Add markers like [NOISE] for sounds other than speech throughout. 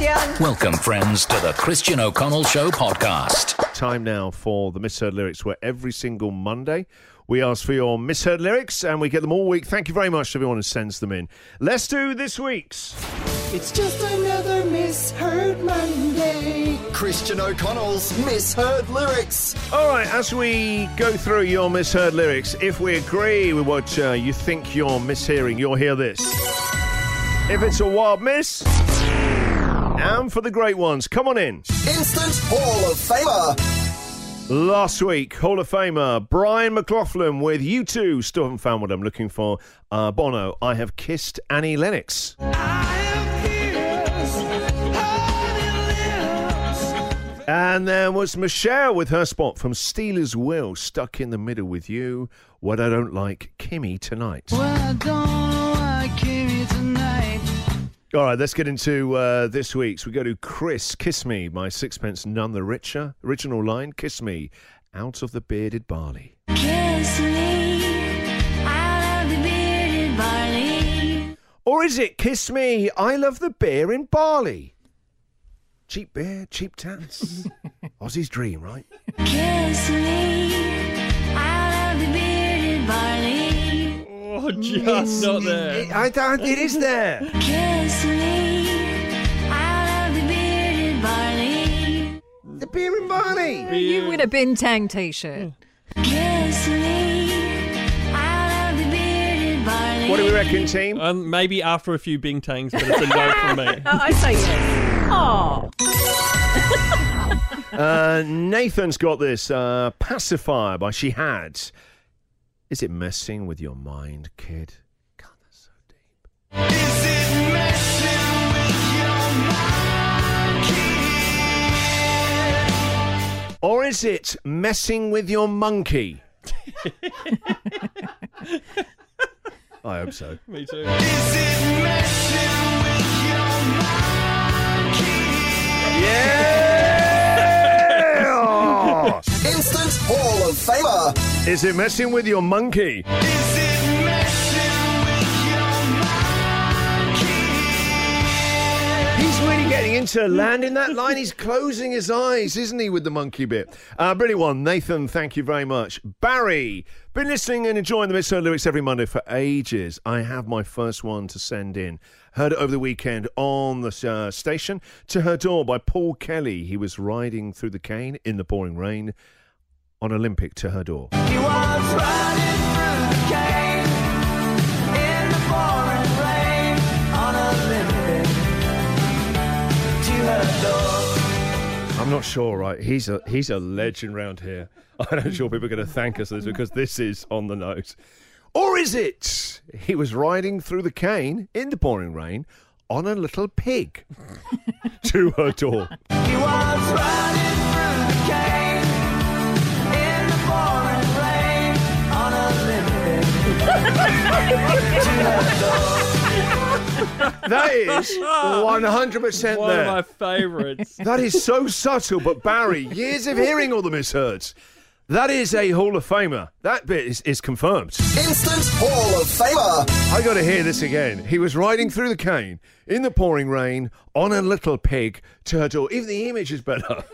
Christian. Welcome, friends, to the Christian O'Connell Show podcast. Time now for the misheard lyrics, where every single Monday we ask for your misheard lyrics and we get them all week. Thank you very much to everyone who sends them in. Let's do this week's. It's just another misheard Monday. Christian O'Connell's misheard lyrics. All right, as we go through your misheard lyrics, if we agree with what uh, you think you're mishearing, you'll hear this. If it's a wild miss, and for the great ones, come on in. Instant Hall of Famer. Last week, Hall of Famer Brian McLaughlin with U2 Still haven't found what I'm looking for. Uh, Bono, I have kissed Annie Lennox. And there was Michelle with her spot from Stealers Wheel, stuck in the middle with you. What I don't like, Kimmy tonight. All right, let's get into uh, this week's. We go to Chris, Kiss Me, my sixpence none the richer. Original line, Kiss Me, out of the bearded barley. Kiss me out of the bearded barley. Or is it Kiss Me, I love the beer in barley? Cheap beer, cheap tats. [LAUGHS] Aussie's dream, right? Kiss me Oh, [LAUGHS] just not there. It, I, don't- it is there. Kiss me out of the bearded barley. The beer in barley. You win a Bintang t-shirt. Kiss me out of the bearded barley. What do we reckon, team? Um, maybe after a few Bintangs, but it's a no from me. Uh, [LAUGHS] I say yes. Oh, [LAUGHS] Uh, Nathan's got this uh, pacifier by Shihad. Is it messing with your mind, kid? God, that's so deep. Or is it messing with your monkey? [LAUGHS] I hope so. Me too. Yeah! Instant Hall of Famer. is it messing with your monkey? He's really getting into landing that line. He's closing his eyes, isn't he, with the monkey bit? Uh, brilliant one. Nathan, thank you very much. Barry, been listening and enjoying the Misheard Lyrics every Monday for ages. I have my first one to send in. Heard it over the weekend on the uh, station. To Her Door by Paul Kelly. He was riding through the cane in the pouring rain on Olympic to Her Door. I'm not sure, right? He's a he's a legend round here. [LAUGHS] I'm not sure people are going to thank us for this because this is on the nose. Or is it he was riding through the cane in the pouring rain on a little pig [LAUGHS] to her door? That is 100% [LAUGHS] One there. of my favourites. That is so subtle, but Barry, [LAUGHS] years of hearing all the misheards. That is a Hall of Famer. That bit is, is confirmed. Instant Hall of Famer. I got to hear this again. He was riding through the cane in the pouring rain on a little pig turtle. Even the image is better.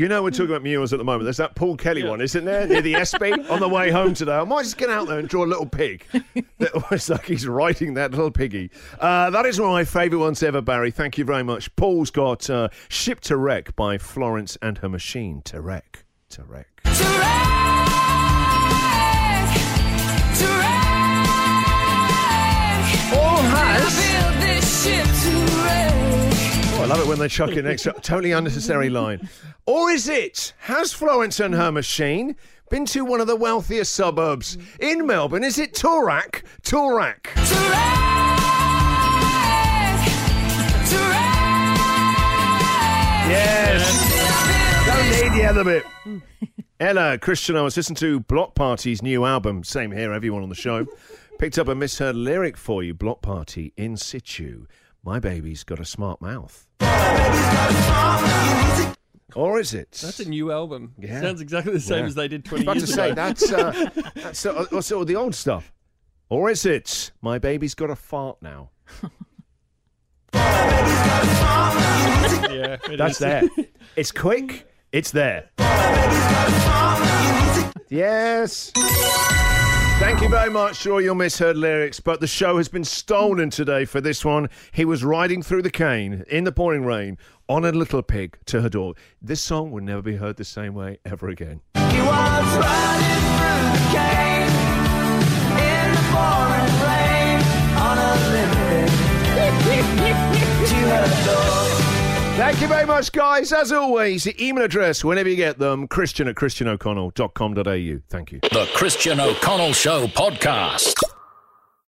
You know we're talking about mules at the moment. There's that Paul Kelly one, isn't there, near the SB [LAUGHS] on the way home today. I might just get out there and draw a little pig. That was like he's riding that little piggy. Uh, that is one of my favourite ones ever, Barry. Thank you very much. Paul's got uh, "Ship to Wreck" by Florence and her machine. To wreck, to wreck. All love it when they chuck in extra, totally unnecessary line. Or is it, has Florence and her machine been to one of the wealthiest suburbs in Melbourne? Is it Toorak? Toorak. Yes. Don't need the other bit. Ella, Christian, I was listening to Bloc Party's new album. Same here, everyone on the show. Picked up a misheard lyric for you, Block Party, in situ. My baby's got a smart mouth. Or is it? That's a new album. Yeah. Sounds exactly the same Yeah. as they did 20 I was 20 about to years say, ago. that's, uh, [LAUGHS] that's uh, also the old stuff. Or is it? My baby's got a fart now. yeah, it That's is. there. [LAUGHS] It's quick. It's there. [LAUGHS] Yes. Thank you very much for all your misheard lyrics, but the show has been stolen today for this one. He was riding through the cane in the pouring rain on a little pig to her door. This song will never be heard the same way ever again. He was riding through the cane in the pouring rain on a to her door. Thank you very much, guys. As always, the email address, whenever you get them, christian at christianoconnell.com.au. Thank you. The Christian O'Connell Show Podcast.